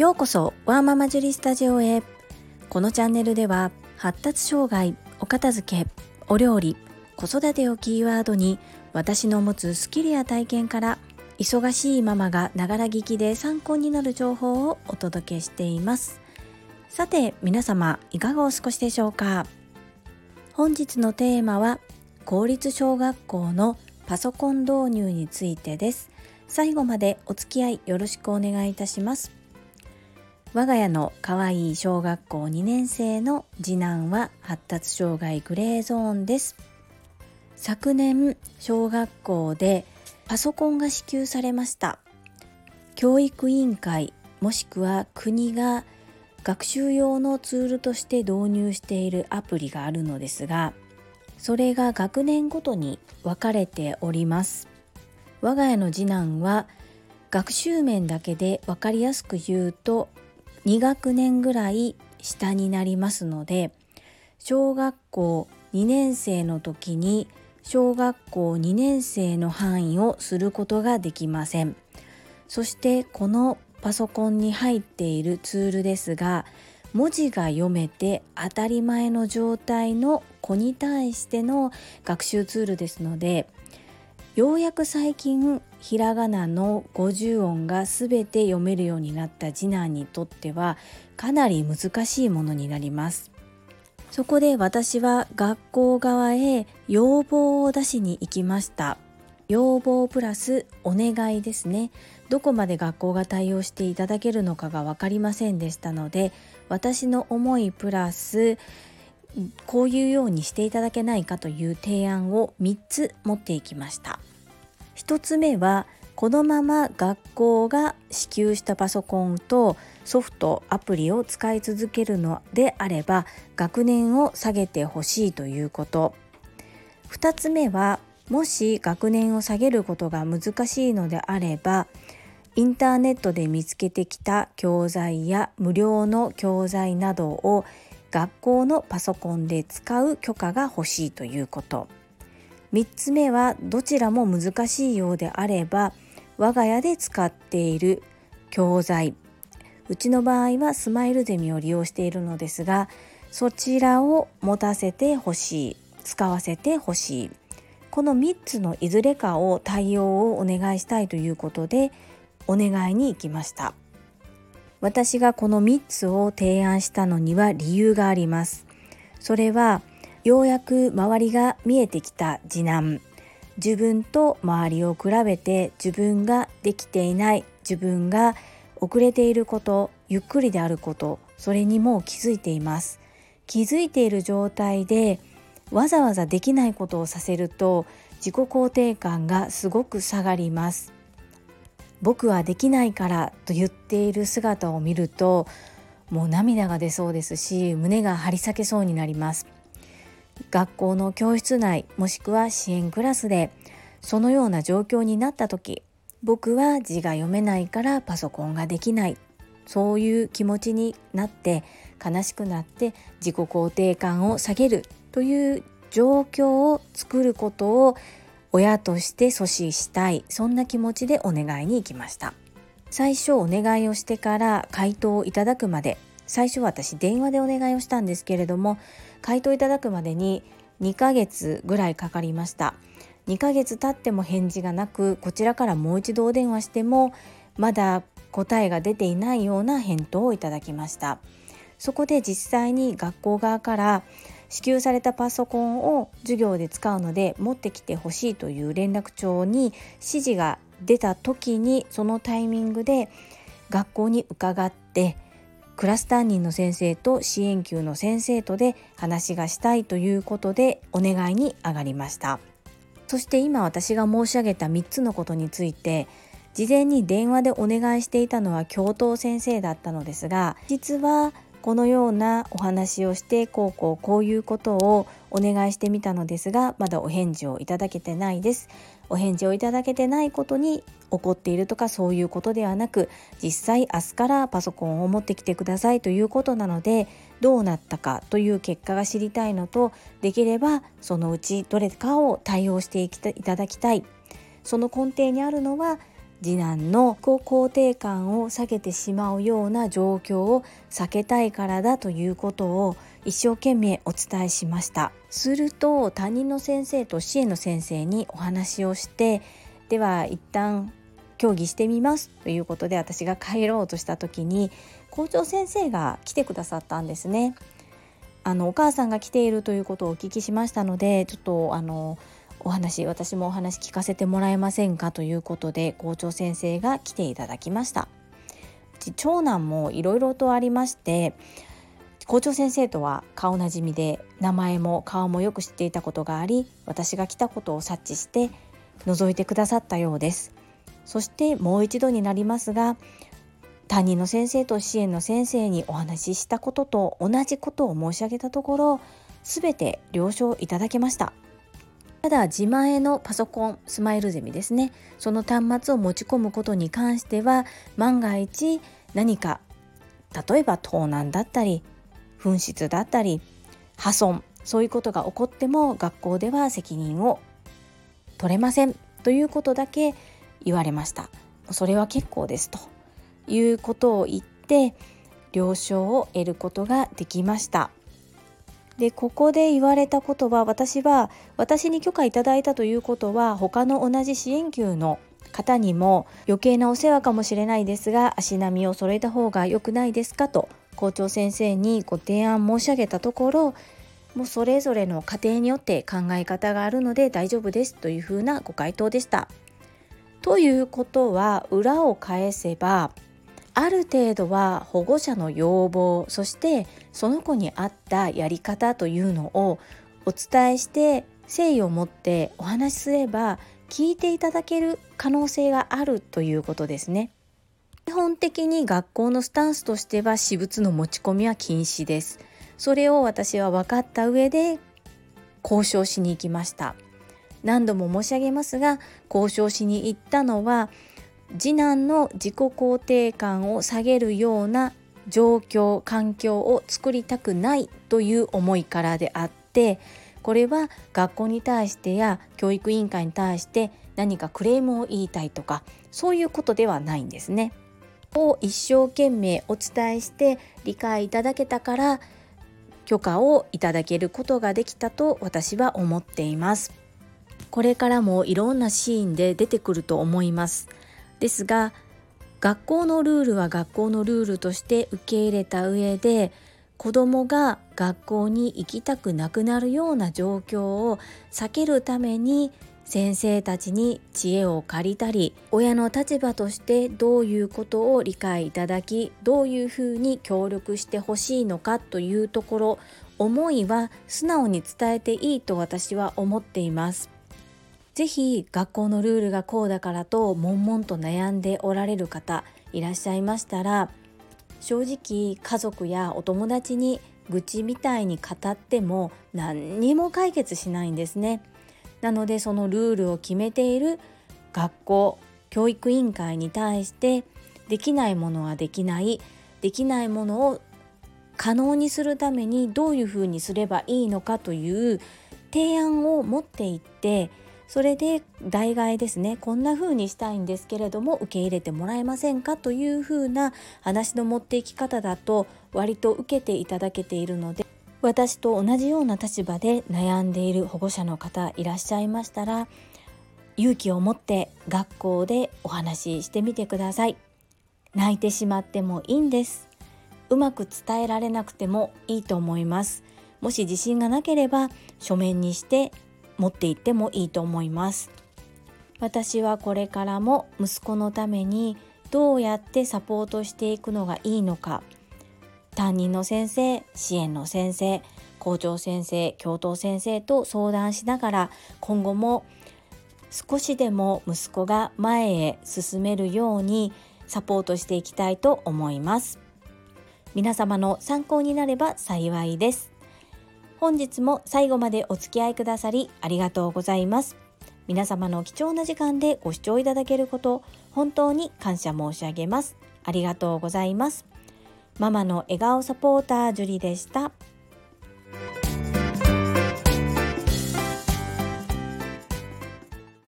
ようこそワーママジュリスタジオへ。このチャンネルでは発達障害お片付けお料理子育てをキーワードに私の持つスキルや体験から忙しいママがながら聞きで参考になる情報をお届けしています。さて皆様いかがお過ごしでしょうか？本日のテーマは公立小学校のパソコン導入についてです。最後までお付き合いよろしくお願いいたします。我が家の可愛い小学校2年生の次男は発達障害グレーゾーンです。昨年小学校でパソコンが支給されました。教育委員会もしくは国が学習用のツールとして導入しているアプリがあるのですがそれが学年ごとに分かれております。我が家の次男は学習面だけで分かりやすく言うと2学年ぐらい下になりますので小学校2年生の時に小学校2年生の範囲をすることができません。そしてこのパソコンに入っているツールですが文字が読めて当たり前の状態の子に対しての学習ツールですのでようやく最近ひらがなの50音が全て読めるようになった次男にとってはかなり難しいものになります。そこで私は学校側へ要望を出しに行きました。要望プラスお願いですね。どこまで学校が対応していただけるのかが分かりませんでしたので私の思いプラスこういうようにしていただけないかという提案を3つ持っていきました。1つ目はこのまま学校が支給したパソコンとソフトアプリを使い続けるのであれば学年を下げてほしいということ。2つ目はもし学年を下げることが難しいのであればインターネットで見つけてきた教材や無料の教材などを学校のパソコンで使う許可が欲しいということ。3つ目はどちらも難しいようであれば我が家で使っている教材。うちの場合はスマイルゼミを利用しているのですがそちらを持たせてほしい。使わせてほしい。この3つのいずれかを対応をお願いしたいということでお願いに行きました。私がこの3つを提案したのには理由があります。それはようやく周りが見えてきた次男。自分と周りを比べて自分ができていない自分が遅れていることゆっくりであることそれにもう気づいています。気づいている状態でわざわざできないことをさせると自己肯定感がすごく下がります。僕はできないからと言っている姿を見るともう涙が出そうですし胸が張り裂けそうになります。学校の教室内もしくは支援クラスでそのような状況になった時僕は字が読めないからパソコンができない。そういう気持ちになって悲しくなって自己肯定感を下げるという状況を作ることを親として阻止したい。そんな気持ちでお願いに行きました。最初お願いをしてから回答をいただくまで最初私電話でお願いをしたんですけれども回答いただくまでに2ヶ月ぐらいかかりました。2ヶ月経っても返事がなくこちらからもう一度お電話してもまだ答えが出ていないような返答をいただきました。そこで実際に学校側から支給されたパソコンを授業で使うので持ってきてほしいという連絡帳に指示が出た時にそのタイミングで学校に伺ってクラス担任の先生と支援級の先生とで話がしたいということでお願いに上がりました。そして今私が申し上げた3つのことについて事前に電話でお願いしていたのは教頭先生だったのですが実はこのようなお話をしてこうこうこういうことをお願いしてみたのですがまだお返事をいただけてないです。お返事をいただけてないことに怒っているとかそういうことではなく実際明日からパソコンを持ってきてくださいということなのでどうなったかという結果が知りたいのとできればそのうちどれかを対応していただきたい。その根底にあるのは次男の自己肯定感を下げてしまうような状況を避けたいからだということを一生懸命お伝えしました。すると担任の先生と支援の先生にお話をしてでは一旦協議してみますということで私が帰ろうとした時に校長先生が来てくださったんですね。あのお母さんが来ているということをお聞きしましたのでちょっとあのお話私もお話聞かせてもらえませんかということで校長先生が来ていただきました。うち長男もいろいろとありまして校長先生とは顔なじみで名前も顔もよく知っていたことがあり私が来たことを察知して覗いてくださったようです。そしてもう一度になりますが担任の先生と支援の先生にお話ししたことと同じことを申し上げたところ全て了承いただけました。ただ自前のパソコンスマイルゼミですね。その端末を持ち込むことに関しては万が一何か例えば盗難だったり紛失だったり破損そういうことが起こっても学校では責任を取れません。ということだけ言われました。それは結構です。ということを言って了承を得ることができました。でここで言われたことは私は私に許可いただいたということは他の同じ支援級の方にも余計なお世話かもしれないですが足並みを揃えた方が良くないですかと校長先生にご提案申し上げたところもうそれぞれの家庭によって考え方があるので大丈夫ですというふうなご回答でした。ということは裏を返せばある程度は保護者の要望そしてその子に合ったやり方というのをお伝えして誠意を持ってお話しすれば聞いていただける可能性があるということですね。基本的に学校のスタンスとしては私物の持ち込みは禁止です。それを私は分かった上で交渉しに行きました。何度も申し上げますが交渉しに行ったのは次男の自己肯定感を下げるような状況環境を作りたくないという思いからであってこれは学校に対してや教育委員会に対して何かクレームを言いたいとかそういうことではないんですね。を一生懸命お伝えして理解いただけたから許可をいただけることができたと私は思っています。これからもいろんなシーンで出てくると思います。ですが学校のルールは学校のルールとして受け入れた上で子どもが学校に行きたくなくなるような状況を避けるために先生たちに知恵を借りたり親の立場としてどういうことを理解いただきどういうふうに協力してほしいのかというところ思いは素直に伝えていいと私は思っています。ぜひ学校のルールがこうだからと悶々と悩んでおられる方いらっしゃいましたら正直家族やお友達に愚痴みたいに語っても何にも解決しないんですね。なのでそのルールを決めている学校教育委員会に対してできないものはできないできないものを可能にするためにどういうふうにすればいいのかという提案を持っていってそれで代替えですねこんな風にしたいんですけれども受け入れてもらえませんかという風な話の持っていき方だと割と受けていただけているので私と同じような立場で悩んでいる保護者の方いらっしゃいましたら勇気を持って学校でお話ししてみてください。泣いてしまってもいいんです。うまく伝えられなくてもいいと思います。もし自信がなければ書面にして持っていってもいいと思います。私はこれからも息子のためにどうやってサポートしていくのがいいのか。担任の先生支援の先生校長先生教頭先生と相談しながら今後も少しでも息子が前へ進めるようにサポートしていきたいと思います。皆様の参考になれば幸いです。本日も最後までお付き合いくださりありがとうございます。皆様の貴重な時間でご視聴いただけること本当に感謝申し上げます。ありがとうございます。ママの笑顔サポータージュリでした。